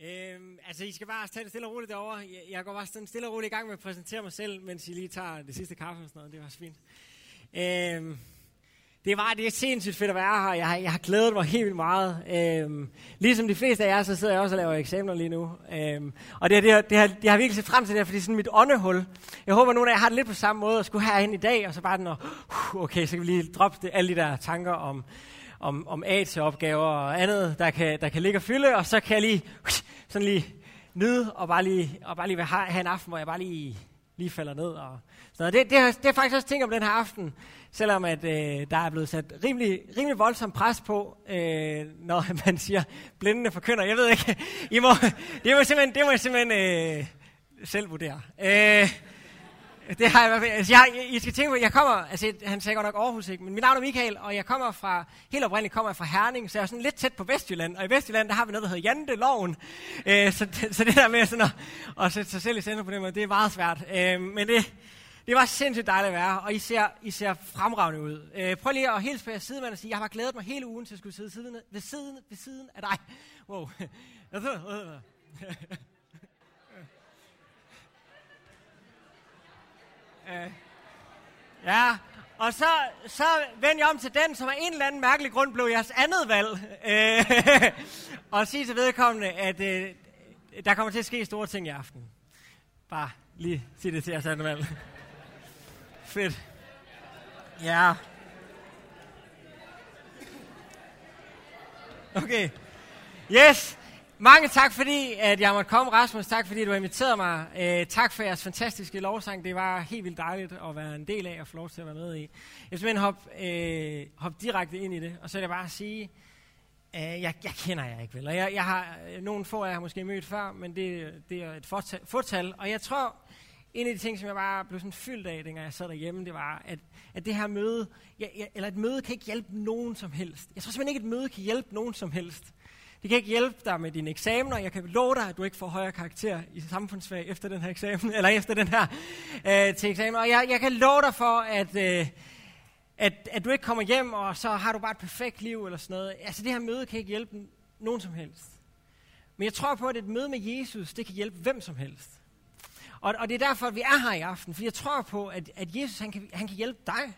Øhm, altså, I skal bare tage det stille og roligt derovre. Jeg, jeg går bare sådan stille og roligt i gang med at præsentere mig selv, mens I lige tager det sidste kaffe og sådan noget. Det var så fint. Øhm, det var det er sindssygt fedt at være her. Jeg har, jeg har glædet mig helt vildt meget. Øhm, ligesom de fleste af jer, så sidder jeg også og laver eksamener lige nu. Øhm, og det, det, det, har, det har virkelig set frem til det her, fordi det er sådan mit åndehul. Jeg håber, at nogle af jer har det lidt på samme måde, og skulle herhen i dag, og så bare den, og, uh, okay, så kan vi lige droppe det, alle de der tanker om, om, om AT-opgaver og andet, der kan, der kan ligge og fylde, og så kan jeg lige, sådan lige nyde, og bare lige, og bare lige have, have en aften, hvor jeg bare lige, lige falder ned. Og, så det, det, det, det er faktisk også ting om den her aften, selvom at, øh, der er blevet sat rimelig, rimelig voldsom pres på, øh, når man siger blændende forkynder. Jeg ved ikke, I må, det må simpelthen, det må jeg simpelthen øh, selv vurdere. Øh, det har jeg i hvert fald. Altså, jeg, I skal tænke på, jeg kommer, altså han sagde godt nok Aarhus, ikke? men mit navn er Michael, og jeg kommer fra, helt oprindeligt kommer jeg fra Herning, så jeg er sådan lidt tæt på Vestjylland, og i Vestjylland, der har vi noget, der hedder Janteloven. Øh, så, så det der med sådan at, at sætte sig selv i centrum på den måde, det er meget svært. Øh, men det, det var sindssygt dejligt at være, og I ser, I ser fremragende ud. Øh, prøv lige at hilse på jeres sidemand og sige, jeg har glædet mig hele ugen til at skulle sidde siden, ved, siden, ved siden af dig. Wow. Øh, ja, og så, så vend jeg om til den, som af en eller anden mærkelig grund blev jeres andet valg. Øh, og sige til vedkommende, at øh, der kommer til at ske store ting i aften. Bare lige sige det til jeres andet valg. Fedt. Ja. Okay. Yes. Mange tak, fordi at jeg måtte komme, Rasmus. Tak, fordi du inviterede mig. Øh, tak for jeres fantastiske lovsang. Det var helt vildt dejligt at være en del af og få lov til at være med i. Jeg vil simpelthen hoppe, øh, hoppe direkte ind i det, og så vil jeg bare sige, øh, jeg, jeg kender jer ikke vel. Og jeg, jeg har, nogle få af jer har måske mødt før, men det, det er et fortal. Og jeg tror, en af de ting, som jeg bare blev sådan fyldt af, dengang jeg sad derhjemme, det var, at, at det her møde, jeg, jeg, eller et møde kan ikke hjælpe nogen som helst. Jeg tror simpelthen ikke, at et møde kan hjælpe nogen som helst. Det kan ikke hjælpe dig med dine eksamener. Jeg kan love dig, at du ikke får højere karakter i samfundsfag efter den her eksamen, eller efter den her øh, til eksamen. Og jeg, jeg kan love dig for, at, øh, at, at du ikke kommer hjem, og så har du bare et perfekt liv, eller sådan noget. Altså, det her møde kan ikke hjælpe nogen som helst. Men jeg tror på, at et møde med Jesus, det kan hjælpe hvem som helst. Og, og det er derfor, at vi er her i aften, for jeg tror på, at, at Jesus han kan, han kan hjælpe dig.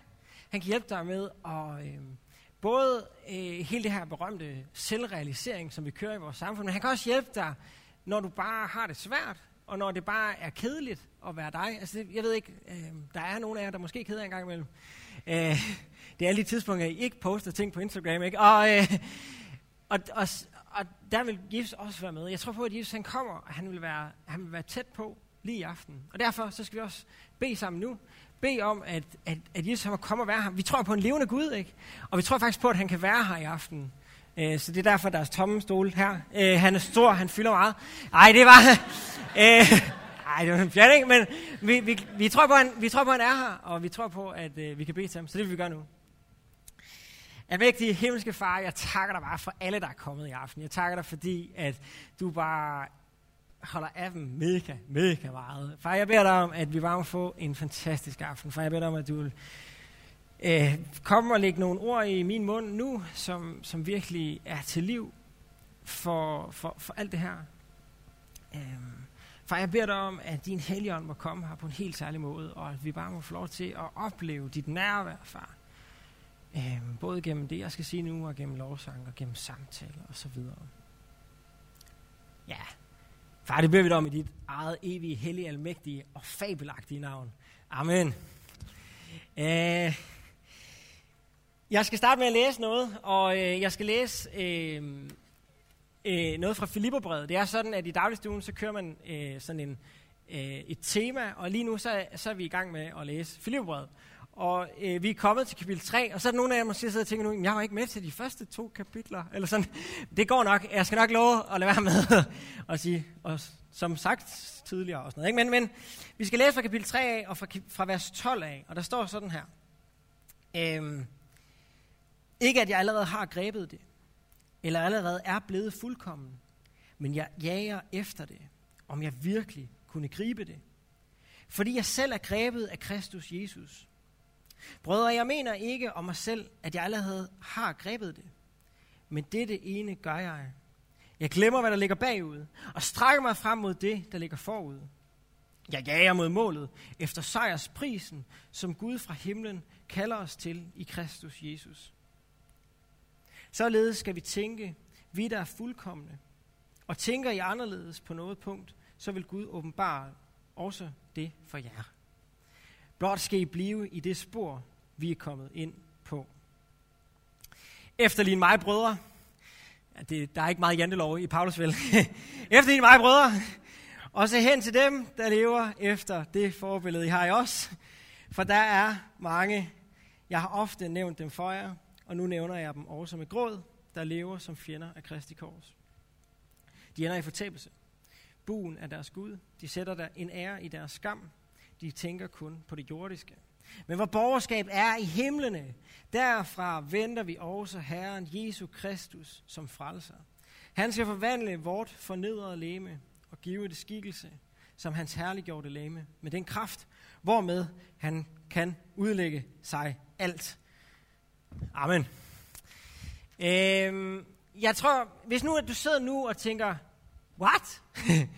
Han kan hjælpe dig med at øh, både øh, hele det her berømte selvrealisering, som vi kører i vores samfund, men han kan også hjælpe dig, når du bare har det svært, og når det bare er kedeligt at være dig. Altså, det, jeg ved ikke, øh, der er nogen af jer, der måske keder en gang imellem. Øh, det er alle de tidspunkter, I ikke poster ting på Instagram, ikke? Og, øh, og, og, og der vil Jesus også være med. Jeg tror på, at Jesus han kommer, og han vil være, han vil være tæt på lige i aften. Og derfor så skal vi også bede sammen nu. Bede om, at, at, at Jesus må komme og være her. Vi tror på en levende Gud, ikke? Og vi tror faktisk på, at han kan være her i aften. Uh, så det er derfor, der er tomme stole her. Uh, han er stor, han fylder meget. Nej, det var... Uh, ej, det var en fjern, ikke? Men vi, vi, vi, tror på, han, vi tror på, at han er her, og vi tror på, at øh, vi kan bede til ham. Så det vil vi gøre nu. Almægtige himmelske far, jeg takker dig bare for alle, der er kommet i aften. Jeg takker dig, fordi at du bare holder af dem mega, mega meget. Far, jeg beder dig om, at vi bare må få en fantastisk aften. Far, jeg beder dig om, at du vil øh, komme og lægge nogle ord i min mund nu, som, som virkelig er til liv for, for, for alt det her. Øh, far, jeg beder dig om, at din helligånd må komme her på en helt særlig måde, og at vi bare må få lov til at opleve dit nærvær, far. Øh, både gennem det, jeg skal sige nu, og gennem lovsang, og gennem samtaler osv. Ja, Far, det beder vi dig om i dit eget evige, hellige, almægtige og fabelagtige navn. Amen. Uh, jeg skal starte med at læse noget, og uh, jeg skal læse uh, uh, noget fra Filipperbrevet. Det er sådan, at i dagligstuen, så kører man uh, sådan en, uh, et tema, og lige nu, så, så er vi i gang med at læse Filipperbrevet. Og øh, vi er kommet til kapitel 3, og så er der nogle af jer, der sidder og tænker nu, jeg var ikke med til de første to kapitler, eller sådan. Det går nok, jeg skal nok love at lade være med at sige, og som sagt tidligere og sådan noget. Ikke? Men, men vi skal læse fra kapitel 3 af, og fra, fra vers 12 af, og der står sådan her. Øhm, ikke at jeg allerede har grebet det, eller allerede er blevet fuldkommen, men jeg jager efter det, om jeg virkelig kunne gribe det. Fordi jeg selv er grebet af Kristus Jesus. Brødre, jeg mener ikke om mig selv, at jeg allerede har grebet det. Men dette ene gør jeg. Jeg glemmer, hvad der ligger bagud, og strækker mig frem mod det, der ligger forud. Jeg jager mod målet efter sejrsprisen, som Gud fra himlen kalder os til i Kristus Jesus. Således skal vi tænke, vi der er fuldkommende, og tænker I anderledes på noget punkt, så vil Gud åbenbare også det for jer. Blot skal I blive i det spor, vi er kommet ind på. Efterlign mig, brødre. Ja, det, der er ikke meget jantelov i Paulus vel. Efterlign mig, brødre. Og se hen til dem, der lever efter det forbillede, I har i os. For der er mange, jeg har ofte nævnt dem for jer, og nu nævner jeg dem også med gråd, der lever som fjender af Kristi kors. De ender i fortabelse. Buen er deres Gud. De sætter der en ære i deres skam. De tænker kun på det jordiske. Men hvor borgerskab er i himlene, derfra venter vi også Herren Jesu Kristus som frelser. Han skal forvandle vort fornedrede læme og give det skikkelse som hans herliggjorte læme, med den kraft, hvormed han kan udlægge sig alt. Amen. Øhm, jeg tror, hvis nu at du sidder nu og tænker, what?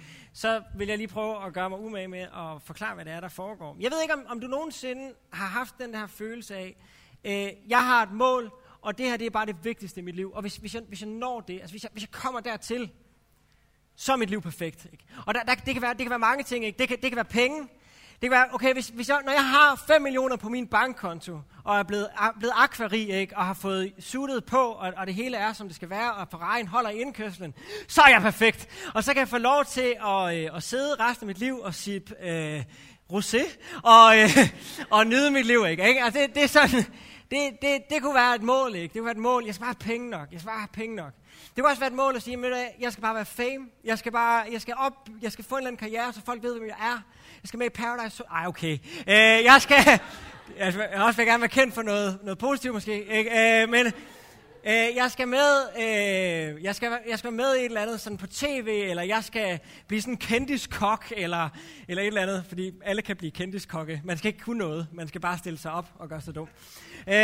så vil jeg lige prøve at gøre mig umage med at forklare, hvad det er, der foregår. Jeg ved ikke, om, om du nogensinde har haft den her følelse af, øh, jeg har et mål, og det her det er bare det vigtigste i mit liv. Og hvis, hvis, jeg, hvis jeg når det, altså hvis jeg, hvis jeg kommer dertil, så er mit liv perfekt. Ikke? Og der, der, det, kan være, det kan være mange ting. Ikke? Det, kan, det kan være penge, det kan være, okay, hvis, hvis jeg, når jeg har 5 millioner på min bankkonto, og er blevet, er blevet akvari, ikke, og har fået suttet på, og, og det hele er, som det skal være, og Ferrari'en holder indkørslen, så er jeg perfekt. Og så kan jeg få lov til at, øh, at sidde resten af mit liv og sige øh, rosé, og, øh, og nyde mit liv. Ikke? ikke? Altså, det, det er sådan, det, det, det kunne være et mål, ikke? Det kunne være et mål. Jeg skal bare have penge nok. Jeg skal bare have penge nok. Det kunne også være et mål at sige, at jeg skal bare være fame. Jeg skal bare, jeg skal op, jeg skal få en eller anden karriere, så folk ved, hvem jeg er. Jeg skal med i Paradise. Ej, okay. Øh, jeg skal, jeg vil også vil gerne være kendt for noget, noget positivt måske. Ikke? Øh, men øh, jeg skal med, øh, jeg skal, jeg skal med i et eller andet sådan på tv, eller jeg skal blive sådan en kendiskok, eller, eller et eller andet, fordi alle kan blive kendiskokke. Man skal ikke kunne noget, man skal bare stille sig op og gøre sig dum. Øh,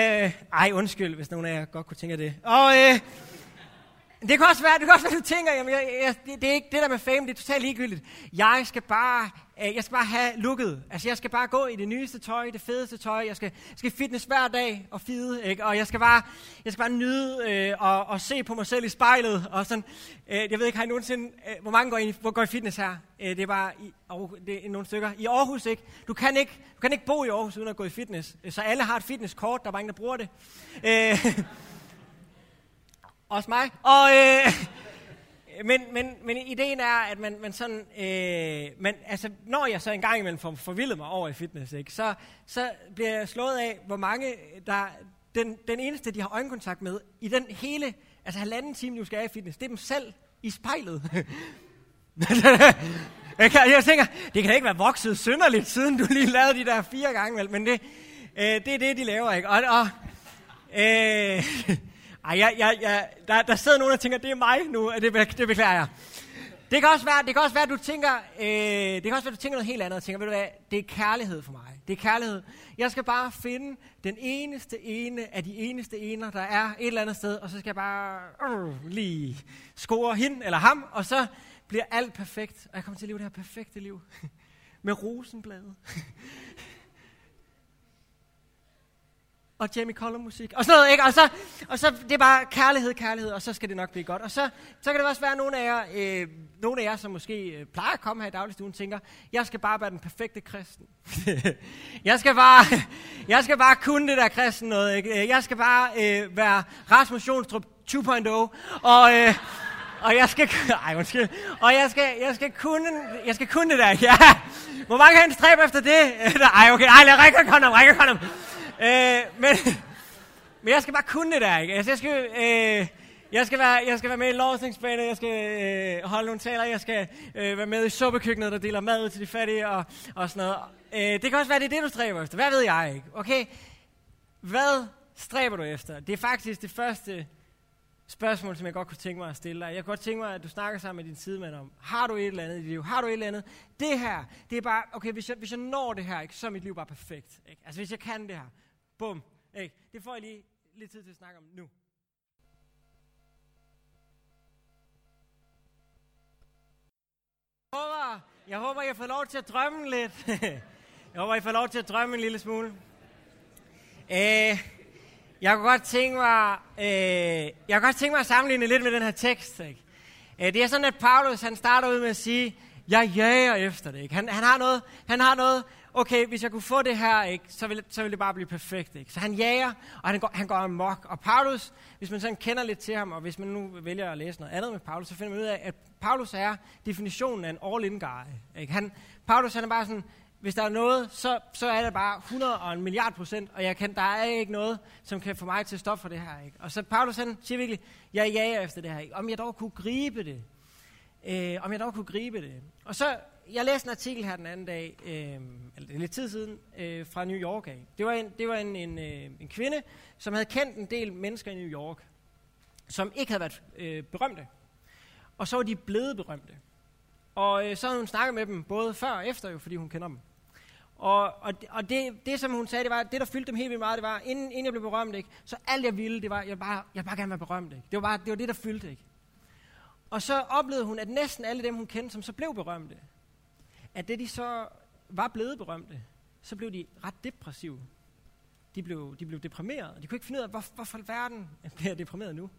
ej, undskyld, hvis nogen af jer godt kunne tænke det. Og øh, det kan også være, det kan også være, du tænker, jamen, jeg, jeg, det, det, er ikke det der med fame, det er totalt ligegyldigt. Jeg skal bare, øh, jeg skal bare have lukket. Altså, jeg skal bare gå i det nyeste tøj, det fedeste tøj. Jeg skal, jeg skal fitness hver dag og fide, ikke? Og jeg skal bare, jeg skal bare nyde øh, og, og, se på mig selv i spejlet. Og sådan, øh, jeg ved ikke, har I nogensinde, øh, hvor mange går i, hvor går i fitness her? Øh, det er bare i, oh, det er nogle stykker. I Aarhus, ikke? Du kan ikke, du kan ikke bo i Aarhus uden at gå i fitness. Så alle har et fitnesskort, der er bare ingen, der bruger det. Øh, Også mig. Og, øh, men, men, men ideen er, at man, man sådan, øh, man, altså, når jeg så en gang imellem får forvildet mig over i fitness, ikke, så, så bliver jeg slået af, hvor mange, der, den, den eneste, de har øjenkontakt med, i den hele, altså halvanden time, du skal have i fitness, det er dem selv i spejlet. jeg, kan, jeg tænker, det kan ikke være vokset synderligt, siden du lige lavede de der fire gange, vel, men det, øh, det er det, de laver, ikke? Og, og øh, ej, jeg, jeg, jeg, der, der sidder nogen, der tænker, det er mig nu, det, det beklager jeg. Det kan også være, det kan også være at du tænker, øh, det kan også være, at du tænker noget helt andet, og tænker, ved du hvad, det er kærlighed for mig. Det er kærlighed. Jeg skal bare finde den eneste ene af de eneste ener, der er et eller andet sted, og så skal jeg bare øh, lige score hende eller ham, og så bliver alt perfekt, og jeg kommer til at leve det her perfekte liv. Med rosenblade og Jamie Cullum musik, og sådan noget, ikke? Og så, og så det er bare kærlighed, kærlighed, og så skal det nok blive godt. Og så, så kan det også være, nogle af jer, øh, nogle af jer som måske øh, plejer at komme her i dagligstuen, tænker, jeg skal bare være den perfekte kristen. jeg, skal bare, jeg skal bare kunne det der kristen noget, ikke? Øh, jeg skal bare øh, være Rasmus Jonstrup 2.0, og... Øh, og jeg skal, ej, undskyld, og jeg skal, jeg skal kunne, jeg skal kunne det der, ja. Hvor mange har en stræb efter det? Ej, okay, ej, lad række rækker, række kondom. Øh, men, men jeg skal bare kunne det der, ikke? Altså, jeg skal, øh, jeg skal, være, jeg skal være med i lovsningsbane, jeg skal øh, holde nogle taler, jeg skal øh, være med i suppekøkkenet, der deler mad ud til de fattige og, og sådan noget. Øh, det kan også være, det er det, du stræber efter. Hvad ved jeg ikke? Okay? Hvad stræber du efter? Det er faktisk det første spørgsmål, som jeg godt kunne tænke mig at stille dig. Jeg kunne godt tænke mig, at du snakker sammen med din sidemand om, har du et eller andet i dit liv? Har du et eller andet? Det her, det er bare, okay, hvis jeg, hvis jeg når det her, ikke, så er mit liv bare perfekt. Ikke? Altså, hvis jeg kan det her, Bum. Ikke? Det får jeg lige lidt tid til at snakke om nu. Jeg håber, jeg håber, jeg får lov til at drømme lidt. jeg håber, I får lov til at drømme en lille smule. Øh, jeg kunne godt tænke mig, øh, jeg kunne godt tænke mig at sammenligne lidt med den her tekst. Ikke? Øh, det er sådan, at Paulus han starter ud med at sige, jeg jager efter det. Ikke? Han, han, har noget, han har noget okay, hvis jeg kunne få det her, ikke, så, ville, så ville det bare blive perfekt. Ikke? Så han jager, og han går, han går amok. Og Paulus, hvis man sådan kender lidt til ham, og hvis man nu vælger at læse noget andet med Paulus, så finder man ud af, at Paulus er definitionen af en all-in guy. Ikke? Han, Paulus han er bare sådan, hvis der er noget, så, så er det bare 100 og en milliard procent, og jeg kan, der er ikke noget, som kan få mig til at stoppe for det her. Ikke? Og så Paulus han siger virkelig, jeg jager efter det her. Ikke? Om jeg dog kunne gribe det. Øh, om jeg dog kunne gribe det. Og så, jeg læste en artikel her den anden dag, øh, eller lidt tid siden, øh, fra New York af. Det var, en, det var en, en, øh, en kvinde, som havde kendt en del mennesker i New York, som ikke havde været øh, berømte. Og så var de blevet berømte. Og øh, så havde hun snakket med dem, både før og efter, jo, fordi hun kender dem. Og, og, og det, det, som hun sagde, det var, det der fyldte dem helt vildt meget, det var, inden, inden jeg blev berømt, ikke, så alt jeg ville, det var, jeg bare, jeg bare gerne være berømt. Ikke? Det, var bare, det var det, der fyldte. Ikke? Og så oplevede hun, at næsten alle dem, hun kendte, som så blev berømte, at det de så var blevet berømte, så blev de ret depressive. De blev, de blev deprimerede. De kunne ikke finde ud af, hvor, hvorfor verden bliver jeg deprimeret nu.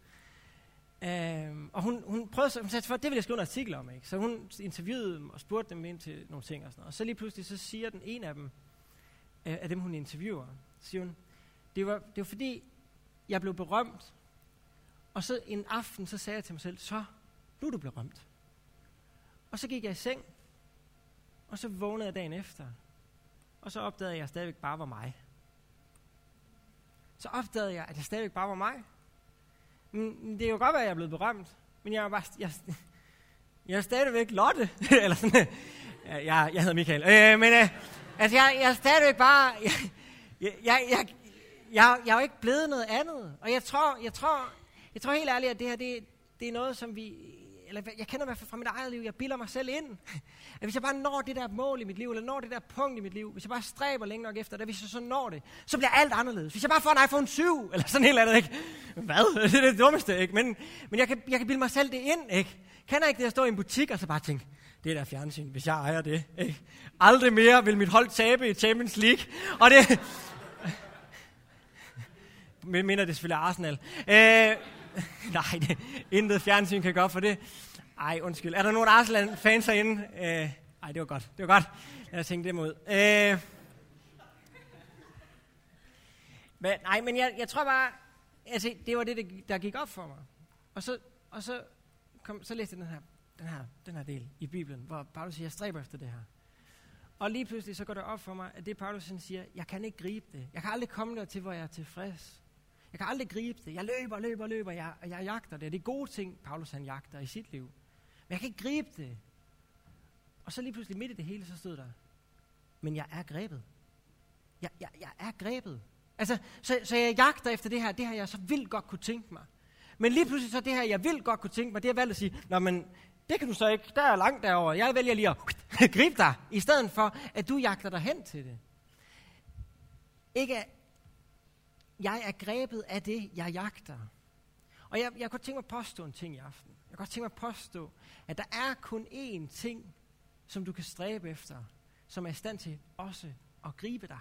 Øhm, og hun, hun prøvede så, hun sagde, for det vil jeg skrive en artikel om, ikke? Så hun interviewede dem og spurgte dem ind til nogle ting og sådan noget. Og så lige pludselig, så siger den en af dem, øh, af dem hun interviewer, siger hun, det var, det var fordi, jeg blev berømt, og så en aften, så sagde jeg til mig selv, så, nu er du berømt. Og så gik jeg i seng, og så vågnede jeg dagen efter, og så opdagede jeg, at jeg stadigvæk bare var mig. Så opdagede jeg, at jeg stadigvæk bare var mig. Men det er jo godt at jeg er blevet berømt, men jeg er bare, jeg, jeg er stadigvæk Lotte, eller sådan, jeg, jeg, jeg hedder Michael, øh, men øh, altså jeg, jeg er stadigvæk bare, jeg, jeg, jeg, jeg, jeg, jeg er jo ikke blevet noget andet, og jeg tror, jeg tror, jeg tror helt ærligt, at det her, det, det er noget, som vi, eller jeg kender i hvert fald fra mit eget liv, jeg bilder mig selv ind. At hvis jeg bare når det der mål i mit liv, eller når det der punkt i mit liv, hvis jeg bare stræber længe nok efter det, hvis jeg så når det, så bliver alt anderledes. Hvis jeg bare får en iPhone 7, eller sådan et eller andet, ikke? Hvad? Det er det dummeste, ikke? Men, men jeg, kan, jeg kan bilde mig selv det ind, ikke? Kan jeg ikke det at stå i en butik, og så bare tænke, det der fjernsyn, hvis jeg ejer det, ikke? Aldrig mere vil mit hold tabe i Champions League. Og det... Men minder det selvfølgelig Arsenal. Øh, nej, det, intet fjernsyn kan gøre for det. Ej, undskyld. Er der nogen Arsenal-fans herinde? Øh, ej, det var godt. Det var godt. Jeg tænke det ud. Øh, men, nej, men jeg, jeg tror bare, altså, det var det, der gik op for mig. Og så, og så, kom, så læste jeg den her, den, her, den her del i Bibelen, hvor Paulus siger, jeg stræber efter det her. Og lige pludselig så går det op for mig, at det Paulus siger, jeg kan ikke gribe det. Jeg kan aldrig komme der til, hvor jeg er tilfreds. Jeg kan aldrig gribe det. Jeg løber, løber, løber, jeg, jeg jagter det. Det er gode ting, Paulus han jagter i sit liv. Men jeg kan ikke gribe det. Og så lige pludselig midt i det hele, så stod der, men jeg er grebet. Jeg, jeg, jeg er grebet. Altså, så, så jeg jagter efter det her, det her jeg så vildt godt kunne tænke mig. Men lige pludselig så det her, jeg vildt godt kunne tænke mig, det er valgt at sige, Nå, men det kan du så ikke, der er langt derover. Jeg vælger lige at gribe dig, i stedet for, at du jagter dig hen til det. Ikke jeg er grebet af det, jeg jagter. Og jeg, jeg kunne tænke mig at påstå en ting i aften. Jeg kan godt tænke mig at påstå, at der er kun én ting, som du kan stræbe efter, som er i stand til også at gribe dig.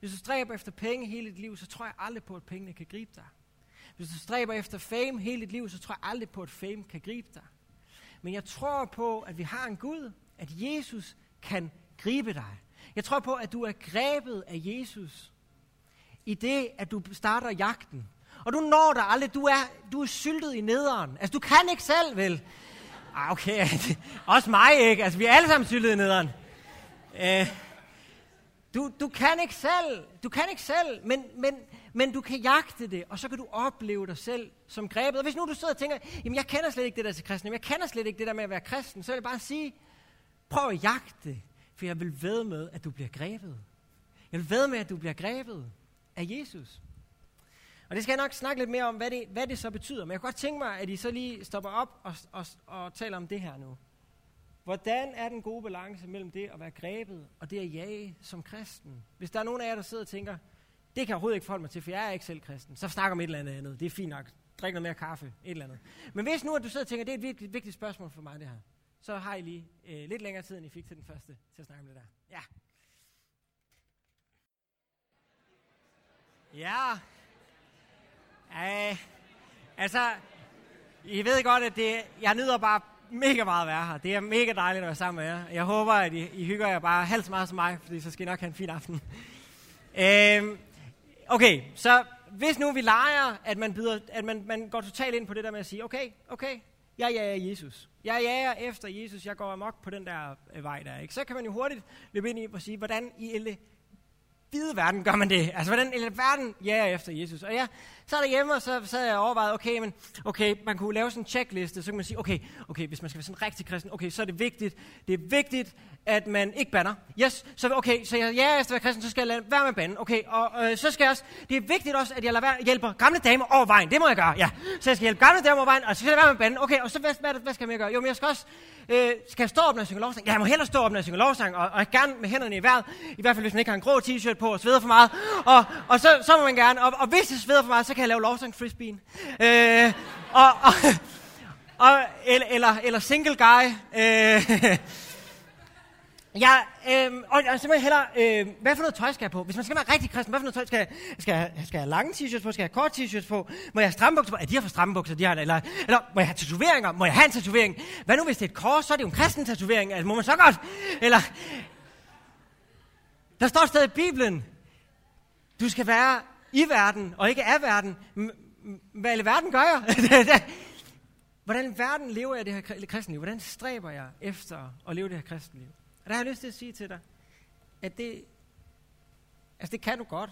Hvis du stræber efter penge hele dit liv, så tror jeg aldrig på, at pengene kan gribe dig. Hvis du stræber efter fame hele dit liv, så tror jeg aldrig på, at fame kan gribe dig. Men jeg tror på, at vi har en Gud, at Jesus kan gribe dig. Jeg tror på, at du er grebet af Jesus i det, at du starter jagten. Og du når der aldrig. Du er, du er syltet i nederen. Altså, du kan ikke selv, vel? Ah, okay. Også mig, ikke? Altså, vi er alle sammen syltet i nederen. Uh, du, du kan ikke selv. Du kan ikke selv, men, men, men du kan jagte det, og så kan du opleve dig selv som grebet. Og hvis nu du sidder og tænker, jamen jeg kender slet ikke det der til kristen, jeg kender slet ikke det der med at være kristen, så vil jeg bare sige, prøv at jagte det, for jeg vil ved med, at du bliver grebet. Jeg vil ved med, at du bliver grebet af Jesus. Og det skal jeg nok snakke lidt mere om, hvad det, hvad det så betyder. Men jeg kunne godt tænke mig, at I så lige stopper op og, og, og taler om det her nu. Hvordan er den gode balance mellem det at være grebet og det at jage som kristen? Hvis der er nogen af jer, der sidder og tænker, det kan jeg overhovedet ikke forholde mig til, for jeg er ikke selv kristen, så snakker om et eller andet andet. Det er fint nok. Drik noget mere kaffe, et eller andet. Men hvis nu, at du sidder og tænker, det er et vigtigt, vigtigt spørgsmål for mig, det her. så har I lige øh, lidt længere tid, end I fik til den første til at snakke om det der. Ja. Ja. Øh, altså, I ved godt, at det, jeg nyder bare mega meget at være her. Det er mega dejligt at være sammen med jer. Jeg håber, at I, I hygger jer bare halvt så meget som mig, fordi så skal I nok have en fin aften. øhm, okay, så hvis nu vi leger, at man, byder, at man, man går totalt ind på det der med at sige, okay, okay, jeg jager Jesus. Jeg jager efter Jesus. Jeg går amok på den der øh, vej der. Ikke? Så kan man jo hurtigt løbe ind i og sige, hvordan i alle hvide verden gør man det? Altså, hvordan i verden jager jeg efter Jesus? Og jeg sad derhjemme, og så sad jeg og overvejede, okay, men, okay, man kunne lave sådan en checkliste, så kan man sige, okay, okay, hvis man skal være sådan rigtig kristen, okay, så er det vigtigt, det er vigtigt, at man ikke banner. Yes, så okay, så jeg ja, efter at være kristen, så skal jeg lade være med at bande. Okay, og øh, så skal jeg også, det er vigtigt også, at jeg lader være, hjælper gamle damer over vejen. Det må jeg gøre, ja. Så jeg skal hjælpe gamle damer over vejen, og så skal jeg lade være med at bande. Okay, og så hvad, hvad, hvad skal jeg mere gøre? Jo, men jeg skal også Øh, skal jeg stå op, når jeg synger lovsang? Ja, jeg må hellere stå op, når jeg synger lovsang, og, og gerne med hænderne i vejret. I hvert fald, hvis man ikke har en grå t-shirt på og sveder for meget. Og, og så, så må man gerne, og, og hvis jeg sveder for meget, så kan jeg lave lovsang frisbeen. Øh, og, og, og, eller, eller, eller single guy. Øh, Ja, øh, og, jeg simpelthen heller, øh, hvad for noget tøj skal jeg på? Hvis man skal være rigtig kristen, hvad for noget tøj skal jeg, skal jeg, skal jeg have lange t-shirts på? Skal jeg have kort t-shirts på? Må jeg have stramme bukser på? Er de her for stramme bukser? De har, eller, eller må jeg have tatoveringer? Må jeg have en tatovering? Hvad nu hvis det er et kors, så er det jo en kristen tatovering. Altså, må man så godt? Eller, der står stadig i Bibelen, du skal være i verden, og ikke af verden. Hvad i verden gør jeg? Hvordan i verden lever jeg det her kristenliv? Hvordan stræber jeg efter at leve det her kristenliv? Og der har jeg lyst til at sige til dig, at det, altså det kan du godt.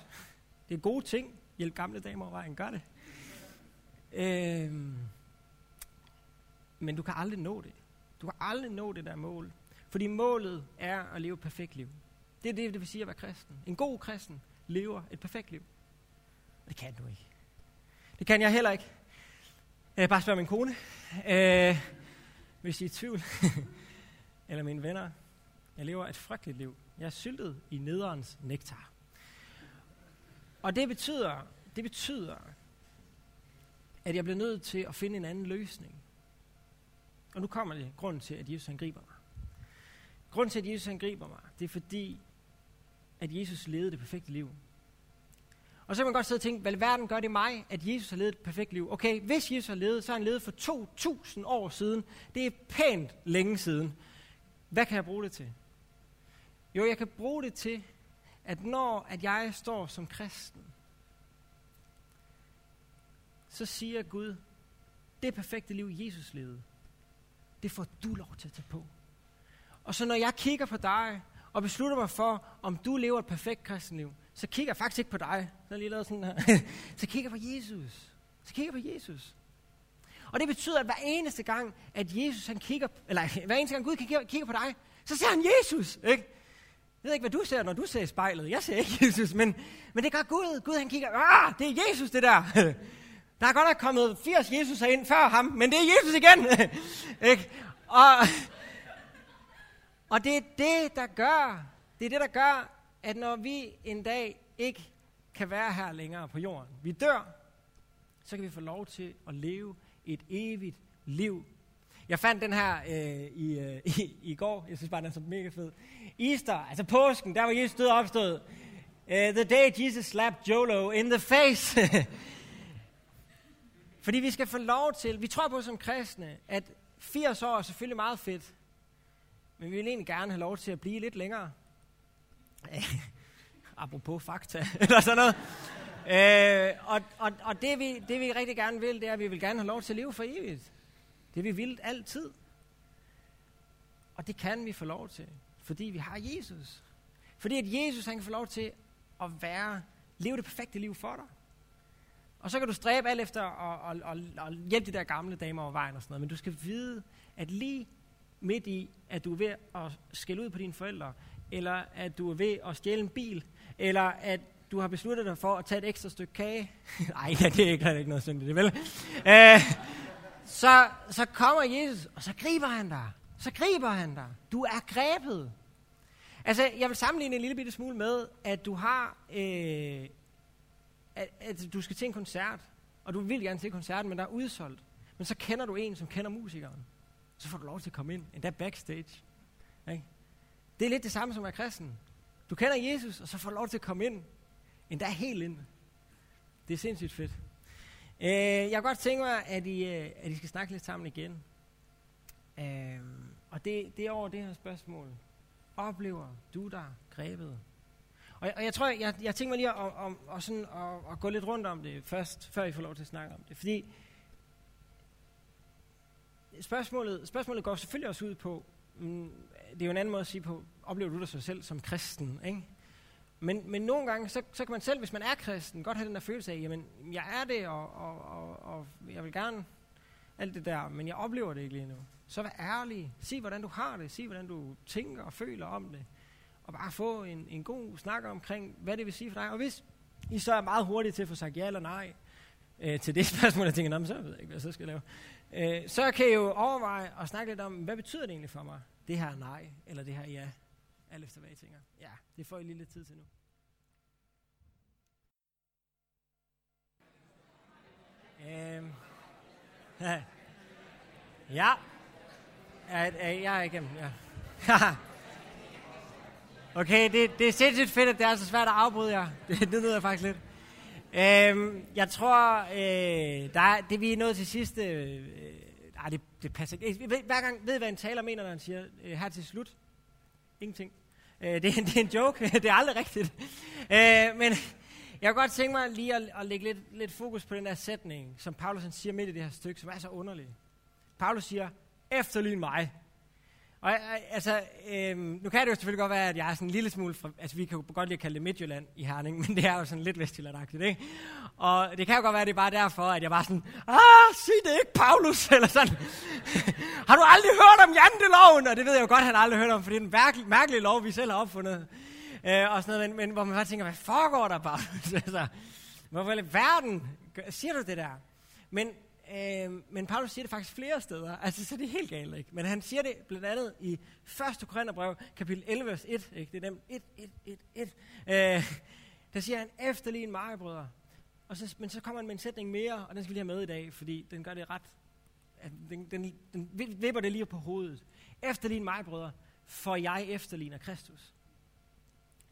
Det er gode ting. Hjælp gamle damer og vejen. Gør det. Øhm, men du kan aldrig nå det. Du kan aldrig nå det der mål. Fordi målet er at leve et perfekt liv. Det er det, det vil sige at være kristen. En god kristen lever et perfekt liv. Det kan du ikke. Det kan jeg heller ikke. Jeg bare spørge min kone, øh, hvis I er i tvivl. Eller mine venner. Jeg lever et frygteligt liv. Jeg er syltet i nederens nektar. Og det betyder, det betyder, at jeg bliver nødt til at finde en anden løsning. Og nu kommer det grunden til, at Jesus han griber mig. Grunden til, at Jesus han griber mig, det er fordi, at Jesus levede det perfekte liv. Og så kan man godt sidde og tænke, hvad i verden gør det mig, at Jesus har levet et perfekt liv? Okay, hvis Jesus har levet, så har han levet for 2.000 år siden. Det er pænt længe siden. Hvad kan jeg bruge det til? Jo, jeg kan bruge det til, at når at jeg står som kristen, så siger Gud, det perfekte liv, Jesus levede, det får du lov til at tage på. Og så når jeg kigger på dig, og beslutter mig for, om du lever et perfekt kristenliv, så kigger jeg faktisk ikke på dig. Så jeg lige lavet sådan her. så kigger jeg på Jesus. Så kigger jeg på Jesus. Og det betyder, at hver eneste gang, at Jesus han kigger, eller hver eneste gang Gud kigger, kigger på dig, så ser han Jesus. Ikke? Jeg ved ikke, hvad du ser, når du ser i spejlet. Jeg ser ikke Jesus, men, men det gør Gud. Gud han kigger, ah, det er Jesus det der. Der er godt nok kommet 80 Jesus ind før ham, men det er Jesus igen. ikke? Og, og det er det, der gør, det er det, der gør, at når vi en dag ikke kan være her længere på jorden, vi dør, så kan vi få lov til at leve et evigt liv jeg fandt den her øh, i, øh, i, i går. Jeg synes bare, den er så mega fed. Easter, altså påsken, der var Jesus død opstået. Uh, øh, the day Jesus slapped Jolo in the face. Fordi vi skal få lov til, vi tror på som kristne, at 80 år er selvfølgelig meget fedt, men vi vil egentlig gerne have lov til at blive lidt længere. Apropos fakta, eller sådan noget. Øh, og og, og det, vi, det vi rigtig gerne vil, det er, at vi vil gerne have lov til at leve for evigt. Det vi vil altid. Og det kan vi få lov til, fordi vi har Jesus. Fordi at Jesus han kan få lov til at være, leve det perfekte liv for dig. Og så kan du stræbe alt efter at, at, at, at hjælpe de der gamle damer over vejen og sådan noget. Men du skal vide, at lige midt i, at du er ved at skælde ud på dine forældre, eller at du er ved at stjæle en bil, eller at du har besluttet dig for at tage et ekstra stykke kage. Nej, det er ikke, ikke noget synd det, vel? Æh, så, så kommer Jesus, og så griber han dig. Så griber han dig. Du er grebet. Altså, jeg vil sammenligne en lille bitte smule med, at du har, øh, at, at du skal til en koncert, og du vil gerne til koncerten, men der er udsolgt. Men så kender du en, som kender musikeren. så får du lov til at komme ind, endda backstage. Ikke? Det er lidt det samme som at være kristen. Du kender Jesus, og så får du lov til at komme ind, endda helt ind. Det er sindssygt fedt. Øh, jeg kunne godt tænke mig, at I, øh, at I skal snakke lidt sammen igen. Øh, og det, det er over det her spørgsmål. Oplever du dig grebet? Og, og jeg tror, jeg, jeg tænker mig lige om, om, og sådan, at, at gå lidt rundt om det først, før I får lov til at snakke om det. Fordi spørgsmålet, spørgsmålet går selvfølgelig også ud på, mm, det er jo en anden måde at sige på, oplever du dig selv som kristen, ikke? Men, men nogle gange, så, så kan man selv, hvis man er kristen, godt have den der følelse af, jamen, jeg er det, og, og, og, og jeg vil gerne alt det der, men jeg oplever det ikke lige nu. Så vær ærlig. Sig, hvordan du har det. Sig, hvordan du tænker og føler om det. Og bare få en, en god snak omkring, hvad det vil sige for dig. Og hvis I så er meget hurtige til at få sagt ja eller nej øh, til det spørgsmål, jeg tænker, så ved jeg ikke, hvad jeg så skal lave. Øh, så kan I jo overveje og snakke lidt om, hvad betyder det egentlig for mig? Det her nej, eller det her ja. Alt efter hvad I tænker. Ja, det får I lige lidt tid til nu. Øhm. Ja. Ja. ja. Jeg er igennem, ja. okay, det, det er sindssygt fedt, at det er så svært at afbryde jer. Det, det nyder jeg faktisk lidt. Øhm, jeg tror, øh, der er, det vi er nået til sidste... Øh, nej, det, det passer ikke. Hver gang ved I, hvad en taler mener, når han siger øh, her til slut? Ingenting. Øh, det, det er en joke. det er aldrig rigtigt. Øh, men jeg kunne godt tænke mig lige at, at lægge lidt, lidt fokus på den der sætning, som Paulus han siger midt i det her stykke, som er så underlig. Paulus siger, efterlyn mig. Og øh, altså, øhm, nu kan det jo selvfølgelig godt være, at jeg er sådan en lille smule, fra, altså vi kan jo godt lide at kalde det Midtjylland i Herning, men det er jo sådan lidt vestjyllandagtigt, ikke? Og det kan jo godt være, at det er bare derfor, at jeg bare sådan, ah, sig det ikke, Paulus, eller sådan. har du aldrig hørt om janteloven? Og det ved jeg jo godt, han aldrig hørt om, for det er en mærkelig, mærkelig lov, vi selv har opfundet. Øh, og sådan noget, men, men hvor man bare tænker, hvad foregår der bare? altså, hvorfor i verden siger du det der? Men Øh, men Paulus siger det faktisk flere steder, altså så det er helt galt, ikke? Men han siger det blandt andet i 1. Korintherbrev, kapitel 11, vers 1, ikke? Det er dem 1, 1, 1, 1. Øh, der siger han, efterlign mig, brødre. Og så, men så kommer han med en sætning mere, og den skal vi lige have med i dag, fordi den gør det ret, den, den, den vipper det lige på hovedet. Efterlign mig, brødre, for jeg efterligner Kristus.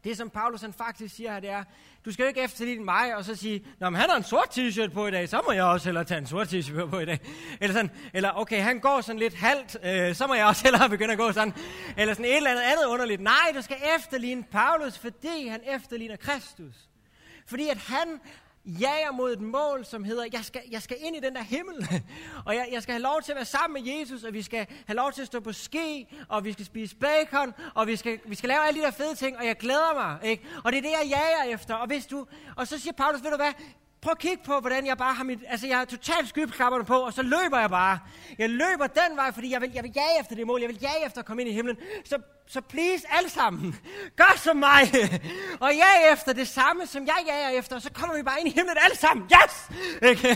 Det, som Paulus han faktisk siger her, det er, du skal jo ikke efterligne mig og så sige, Nå, men han har en sort t-shirt på i dag, så må jeg også hellere tage en sort t-shirt på i dag. Eller, sådan, eller okay, han går sådan lidt halvt, øh, så må jeg også hellere begynde at gå sådan. Eller sådan et eller andet andet underligt. Nej, du skal efterligne Paulus, fordi han efterligner Kristus. Fordi at han jager mod et mål, som hedder, jeg skal, jeg skal ind i den der himmel, og jeg, jeg skal have lov til at være sammen med Jesus, og vi skal have lov til at stå på ski, og vi skal spise bacon, og vi skal, vi skal lave alle de der fede ting, og jeg glæder mig, ikke? Og det er det, jeg jager efter, og hvis du, og så siger Paulus, ved du hvad, prøv at kigge på, hvordan jeg bare har mit, altså jeg har totalt skybeklapperne på, og så løber jeg bare. Jeg løber den vej, fordi jeg vil, jeg vil jage efter det mål, jeg vil jage efter at komme ind i himlen. Så, så please, alle sammen, gør som mig, og jag efter det samme, som jeg jager efter, og så kommer vi bare ind i himlen alle sammen. Yes! Okay.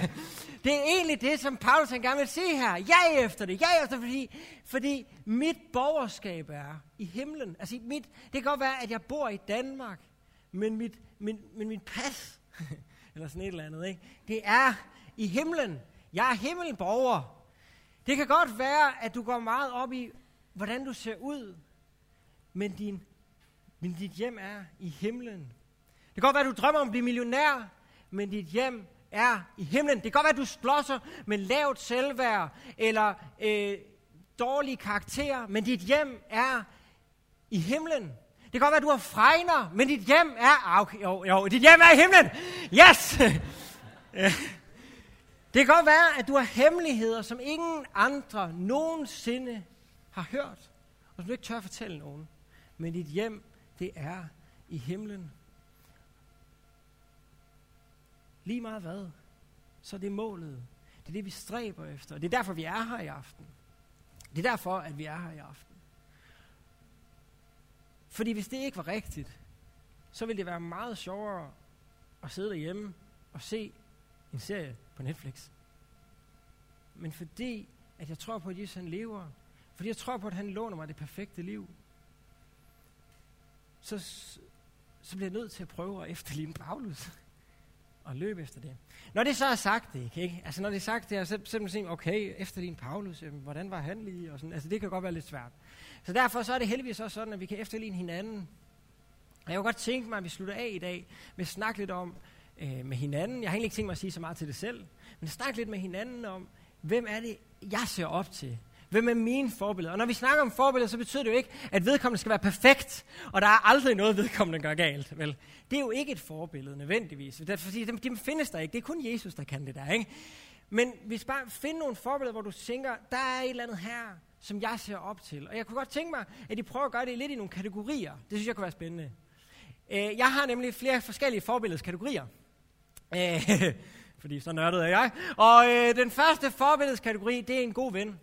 Det er egentlig det, som Paulus han gerne vil sige her. Jag efter det, jag efter fordi, fordi mit borgerskab er i himlen. Altså mit, det kan godt være, at jeg bor i Danmark, men mit, min, men mit pas, eller sådan et eller andet. Ikke? Det er i himlen. Jeg er himmelborger. Det kan godt være, at du går meget op i, hvordan du ser ud, men, din, men dit hjem er i himlen. Det kan godt være, at du drømmer om at blive millionær, men dit hjem er i himlen. Det kan godt være, at du slåsser med lavt selvværd eller øh, dårlige karakterer, men dit hjem er i himlen. Det kan godt være, at du har fregner, men dit hjem er... Ah, okay, jo, jo, dit hjem er i himlen! Yes! det kan godt være, at du har hemmeligheder, som ingen andre nogensinde har hørt, og som du ikke tør at fortælle nogen. Men dit hjem, det er i himlen. Lige meget hvad, så det er målet. Det er det, vi stræber efter. Det er derfor, vi er her i aften. Det er derfor, at vi er her i aften. Fordi hvis det ikke var rigtigt, så ville det være meget sjovere at sidde derhjemme og se en serie på Netflix. Men fordi, at jeg tror på, at Jesus han lever, fordi jeg tror på, at han låner mig det perfekte liv, så, så bliver jeg nødt til at prøve at efterligne Paulus. og løbe efter det. Når det så er sagt det, ikke? Altså når det er sagt det, så simpelthen sige, okay, efter din Paulus, hvordan var han lige? Og sådan, altså det kan godt være lidt svært. Så derfor så er det heldigvis også sådan, at vi kan efterligne hinanden. Og jeg kunne godt tænke mig, at vi slutter af i dag med at snakke lidt om øh, med hinanden. Jeg har egentlig ikke tænkt mig at sige så meget til det selv, men snakke lidt med hinanden om, hvem er det, jeg ser op til? Hvem er mine forbilleder? Og når vi snakker om forbilleder, så betyder det jo ikke, at vedkommende skal være perfekt, og der er aldrig noget, vedkommende gør galt. Vel? Det er jo ikke et forbillede nødvendigvis, det er, fordi dem, dem findes der ikke. Det er kun Jesus, der kan det der. Ikke? Men hvis bare find nogle forbilleder, hvor du tænker, der er et eller andet her, som jeg ser op til. Og jeg kunne godt tænke mig, at I prøver at gøre det lidt i nogle kategorier. Det synes jeg kunne være spændende. Øh, jeg har nemlig flere forskellige forbilledskategorier. Øh, fordi så nørdede er jeg. Og øh, den første forbilledskategori, det er en god ven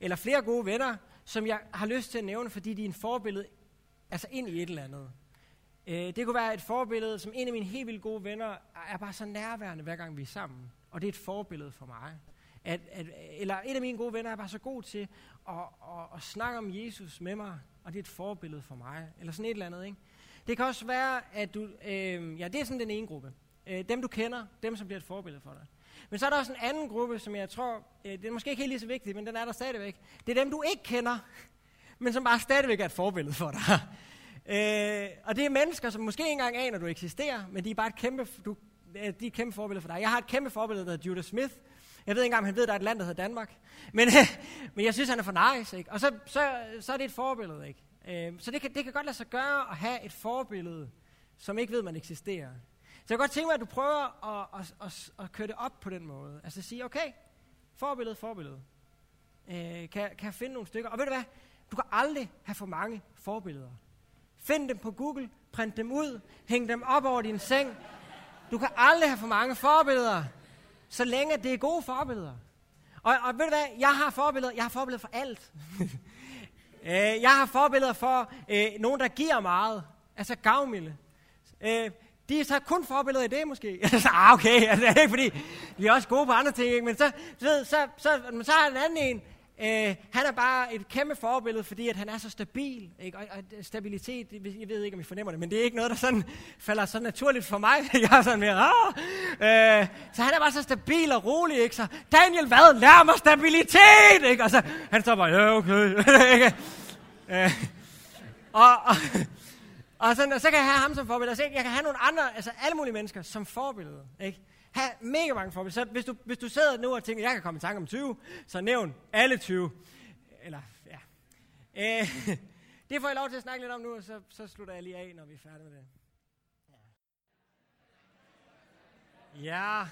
eller flere gode venner, som jeg har lyst til at nævne, fordi de er en forbillede altså ind i et eller andet. Øh, det kunne være et forbillede, som en af mine helt vildt gode venner er bare så nærværende, hver gang vi er sammen. Og det er et forbillede for mig. At, at, eller en af mine gode venner er bare så god til at, at, at snakke om Jesus med mig, og det er et forbillede for mig. Eller sådan et eller andet, ikke? Det kan også være, at du... Øh, ja, det er sådan den ene gruppe. Øh, dem du kender, dem som bliver et forbillede for dig. Men så er der også en anden gruppe, som jeg tror, øh, det er måske ikke helt lige så vigtigt, men den er der stadigvæk. Det er dem, du ikke kender, men som bare stadigvæk er et forbillede for dig. Øh, og det er mennesker, som måske ikke engang aner, at du eksisterer, men de er bare et kæmpe, du, øh, de er et kæmpe forbillede for dig. Jeg har et kæmpe forbillede, der hedder Judah Smith. Jeg ved ikke engang, om han ved, at der er et land, der hedder Danmark. Men, men jeg synes, han er for nice. Ikke? Og så, så, så er det et forbillede. Ikke? Øh, så det kan, det kan godt lade sig gøre at have et forbillede, som ikke ved, man eksisterer. Så jeg kan godt tænke mig, at du prøver at, at, at, at køre det op på den måde. Altså at sige, okay, forbillede, forbillede. Øh, kan, kan jeg finde nogle stykker? Og ved du hvad? Du kan aldrig have for mange forbilleder. Find dem på Google, print dem ud, hæng dem op over din seng. Du kan aldrig have for mange forbilleder, så længe det er gode forbilleder. Og, og ved du hvad? Jeg har forbilleder, jeg har forbilleder for alt. øh, jeg har forbilleder for øh, nogen, der giver meget. Altså gavmilde. Øh, de er så kun forbilleder i det måske. ah, okay, altså, det er ikke fordi, de er også gode på andre ting, ikke? men så, så, så, så, så har en anden en, øh, han er bare et kæmpe forbillede, fordi at han er så stabil. Ikke? Og, og øh, stabilitet, jeg ved ikke, om I fornemmer det, men det er ikke noget, der sådan falder så naturligt for mig. jeg er sådan mere, ah! øh, så han er bare så stabil og rolig, ikke? Så Daniel, hvad? Lær mig stabilitet! Ikke? Og så han står bare, ja, okay. øh, og, og og, sådan, og så kan jeg have ham som forbillede. Så jeg kan have nogle andre, altså alle mulige mennesker som forbillede. Ikke? Have mega mange forbilleder. Så hvis du, hvis du sidder nu og tænker, jeg kan komme i tanke om 20, så nævn alle 20. Eller, ja. Øh, det får jeg lov til at snakke lidt om nu, og så, så slutter jeg lige af, når vi er færdige med det. Ja.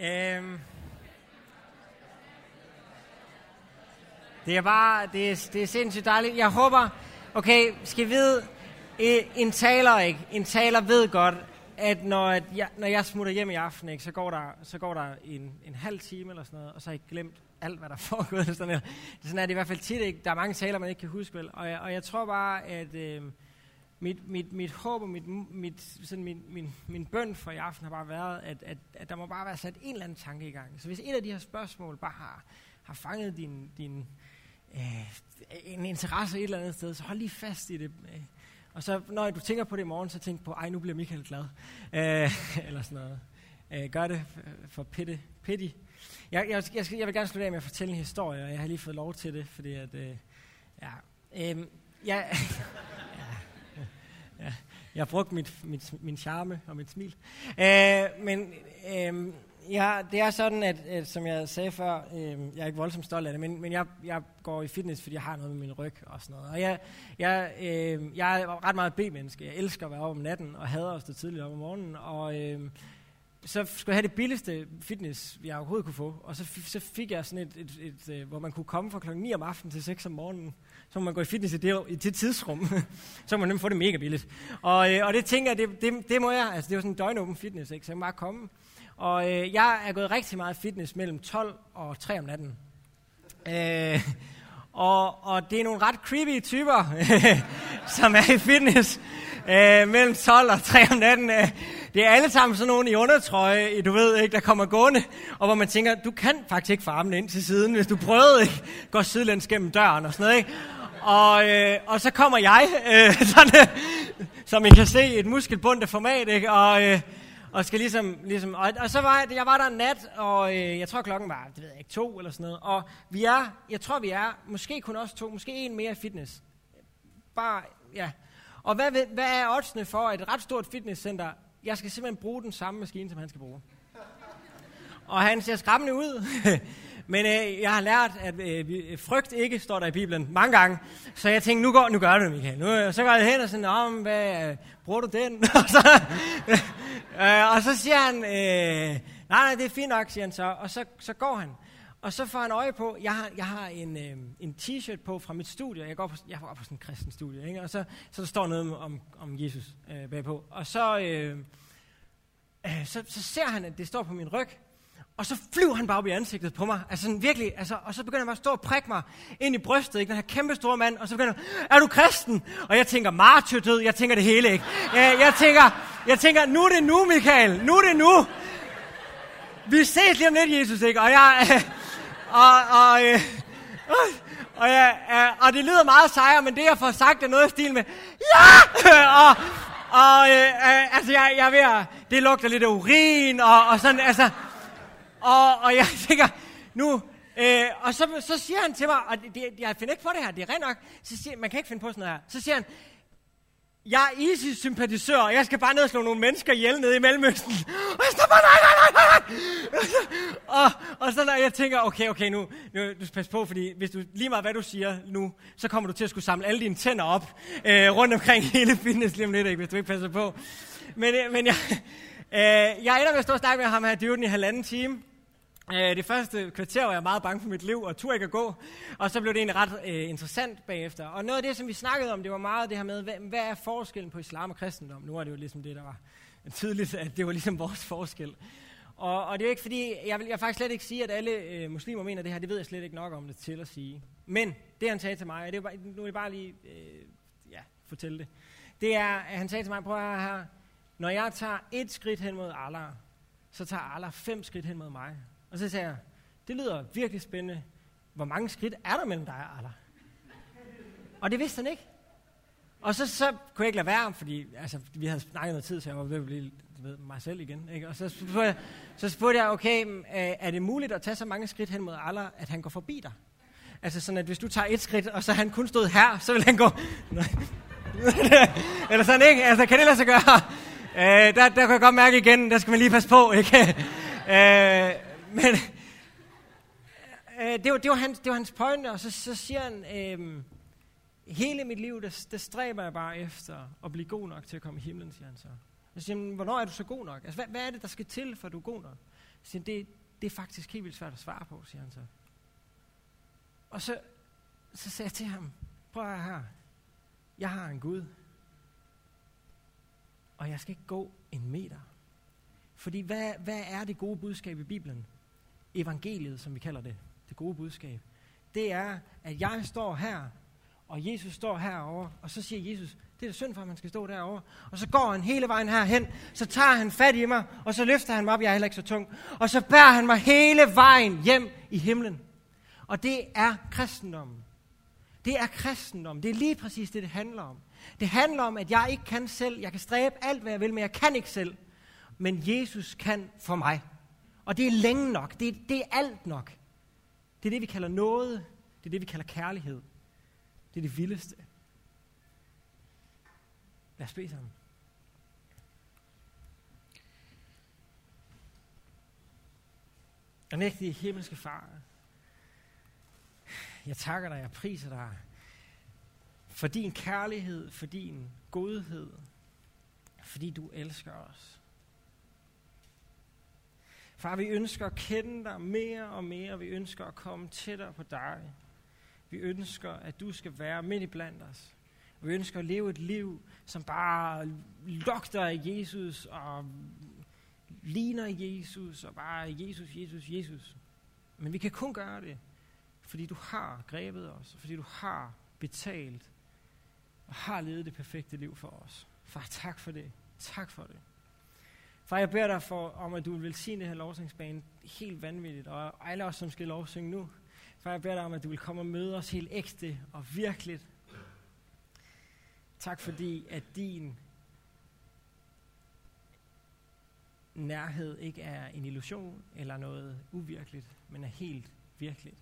Øhm. Det er bare, det er, det er sindssygt dejligt. Jeg håber, Okay, skal vi vide, øh, en taler ikke, en taler ved godt, at når, at jeg, når jeg smutter hjem i aften, ikke, så går der, så går der en, en halv time eller sådan noget, og så har jeg glemt alt, hvad der foregår. Sådan, eller, sådan er det i hvert fald tit. Ikke? Der er mange taler, man ikke kan huske. Vel? Og, jeg, og jeg tror bare, at øh, mit, mit, mit håb og mit, mit, sådan min, min, min bøn for i aften har bare været, at, at, at der må bare være sat en eller anden tanke i gang. Så hvis et af de her spørgsmål bare har, har fanget din, din, øh, en interesse et eller andet sted, så hold lige fast i det. Øh. Og så når du tænker på det i morgen, så tænk på, ej, nu bliver Michael glad. Øh, eller sådan noget. Øh, gør det for pitte, pity. Jeg, jeg, jeg, jeg vil gerne slutte af med at fortælle en historie, og jeg har lige fået lov til det, fordi at, øh, ja, øh, jeg, ja, ja, jeg har brugt mit, mit, min charme og mit smil. Øh, men øh, Ja, det er sådan, at, at som jeg sagde før, øh, jeg er ikke voldsomt stolt af det, men, men jeg, jeg går i fitness, fordi jeg har noget med min ryg og sådan noget. Og jeg, jeg, øh, jeg er ret meget B-menneske. Jeg elsker at være oppe om natten, og hader at stå tidligt op om morgenen. Og øh, så skulle jeg have det billigste fitness, jeg overhovedet kunne få. Og så, så fik jeg sådan et, et, et, et, hvor man kunne komme fra klokken 9 om aftenen til 6 om morgenen. Så må man gå i fitness i det, i det tidsrum. så må man nemt få det mega billigt. Og, øh, og det tænker jeg, det, det, det må jeg. Altså det er jo sådan en døgnåben fitness, ikke? så jeg må bare komme. Og øh, jeg er gået rigtig meget fitness mellem 12 og 3 om natten. Øh, og, og det er nogle ret creepy typer, som er i fitness øh, mellem 12 og 3 om natten. Øh, det er alle sammen sådan nogle i undertrøje, du ved ikke, der kommer gående, og hvor man tænker, du kan faktisk ikke få ind til siden, hvis du prøvede ikke, gå sidelæns gennem døren og sådan noget. Ikke? Og, øh, og så kommer jeg, øh, sådan, som I kan se, et muskelbundet format, ikke? Og, øh, og skal ligesom, ligesom og, og, så var jeg, jeg var der en nat, og øh, jeg tror klokken var, det ved jeg ikke, to eller sådan noget. Og vi er, jeg tror vi er, måske kun også to, måske en mere fitness. Bare, ja. Og hvad, hvad er oddsene for et ret stort fitnesscenter? Jeg skal simpelthen bruge den samme maskine, som han skal bruge. Og han ser skræmmende ud. Men øh, jeg har lært, at øh, frygt ikke står der i Bibelen mange gange. Så jeg tænkte, nu, går, nu gør du det, Michael. Nu, øh, så går jeg hen og sådan, om, hvad, øh, bruger du den? og, så, øh, og så siger han, øh, nej, nej, det er fint nok, siger han så. Og så, så går han. Og så får han øje på, jeg har, jeg har en, øh, en t-shirt på fra mit studie. Jeg går på, jeg går på sådan en kristen studie, ikke? og så, så der står noget om, om Jesus øh, bagpå. Og så, øh, øh, så, så ser han, at det står på min ryg. Og så flyver han bare op i ansigtet på mig. Altså sådan virkelig, altså, og så begynder han bare at stå og prikke mig ind i brystet, ikke? den her kæmpe store mand. Og så begynder han, er du kristen? Og jeg tænker, martyrdød, jeg tænker det hele, ikke? Jeg, tænker, jeg tænker, nu er det nu, Michael, nu er det nu. Vi ses lige om lidt, Jesus, ikke? Og jeg, øh, og, og, øh, og, jeg, øh, og det lyder meget sejere, men det jeg får sagt er noget i stil med, ja! og, og øh, øh, altså, jeg, jeg er ved at, det lugter lidt af urin, og, og sådan, altså, og, og jeg tænker, nu, øh, og så, så siger han til mig, og det, jeg finder ikke på det her, det er rent nok, så siger, man kan ikke finde på sådan noget her. Så siger han, jeg er ISIS-sympatisør, og jeg skal bare ned og slå nogle mennesker ihjel nede i Mellemøsten. Og jeg står bare, nej, nej, nej, nej. og, og så når jeg tænker, okay, okay, nu, nu du pas på, fordi hvis du, lige meget hvad du siger nu, så kommer du til at skulle samle alle dine tænder op øh, rundt omkring hele fitness lige om lidt, ikke, hvis du ikke passer på. Men, øh, men jeg, øh, jeg ender med at stå og snakke med ham her dyren i halvanden time. Øh, det første kvarter var jeg meget bange for mit liv, og turde ikke at gå. Og så blev det egentlig ret øh, interessant bagefter. Og noget af det, som vi snakkede om, det var meget det her med, hvad, hvad er forskellen på islam og kristendom? Nu er det jo ligesom det, der var tydeligt, at det var ligesom vores forskel. Og, og det er jo ikke fordi, jeg vil jeg faktisk slet ikke sige, at alle øh, muslimer mener det her, det ved jeg slet ikke nok om det til at sige. Men det han sagde til mig, og det er bare, nu vil jeg bare lige øh, ja, fortælle det, det er, at han sagde til mig, prøv at her, når jeg tager et skridt hen mod Allah, så tager Allah fem skridt hen mod mig. Og så sagde jeg, det lyder virkelig spændende. Hvor mange skridt er der mellem dig og Allah? Og det vidste han ikke. Og så, så kunne jeg ikke lade være, fordi altså, vi havde snakket noget tid, så jeg var ved at blive ved, mig selv igen. Ikke? Og så spurgte, jeg, så spurgte jeg, okay, øh, er det muligt at tage så mange skridt hen mod Allah, at han går forbi dig? Altså sådan, at hvis du tager et skridt, og så han kun stod her, så vil han gå... Eller sådan, ikke? Altså, kan det lade sig gøre? Øh, der, der kunne jeg godt mærke igen, der skal man lige passe på, ikke? øh, men øh, det, var, det, var hans, det var hans pointe, og så, så siger han, øh, hele mit liv, det, det stræber jeg bare efter at blive god nok til at komme i himlen, siger han så. Jeg siger han, hvornår er du så god nok? Altså, hvad, hvad er det, der skal til, for at du er god nok? Så siger det, det er faktisk helt vildt svært at svare på, siger han så. Og så, så sagde jeg til ham, prøv at her, jeg har en Gud, og jeg skal ikke gå en meter. Fordi hvad, hvad er det gode budskab i Bibelen? Evangeliet, som vi kalder det, det gode budskab, det er, at jeg står her, og Jesus står herovre, og så siger Jesus, det er da synd for, at man skal stå derovre. Og så går han hele vejen herhen, så tager han fat i mig, og så løfter han mig op, jeg er heller ikke så tung, og så bærer han mig hele vejen hjem i himlen. Og det er kristendommen. Det er kristendom. Det er lige præcis det, det handler om. Det handler om, at jeg ikke kan selv. Jeg kan stræbe alt, hvad jeg vil, men jeg kan ikke selv. Men Jesus kan for mig. Og det er længe nok. Det er, det er alt nok. Det er det, vi kalder noget. Det er det, vi kalder kærlighed. Det er det vildeste. Lad os bede sammen. Og nægtige himmelske far, jeg takker dig, jeg priser dig for din kærlighed, for din godhed, fordi du elsker os. Far, vi ønsker at kende dig mere og mere. Vi ønsker at komme tættere på dig. Vi ønsker, at du skal være midt i blandt os. Vi ønsker at leve et liv, som bare lugter af Jesus og ligner Jesus og bare Jesus, Jesus, Jesus. Men vi kan kun gøre det, fordi du har grebet os, fordi du har betalt og har levet det perfekte liv for os. Far, tak for det. Tak for det. Far, jeg beder dig for, om, at du vil velsigne det her lovsangsbane helt vanvittigt, og alle os, som skal lovsynge nu. Far, jeg beder dig om, at du vil komme og møde os helt ægte og virkeligt. Tak fordi, at din nærhed ikke er en illusion eller noget uvirkeligt, men er helt virkeligt.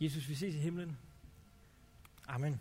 Jesus, vi ses i himlen. Amen.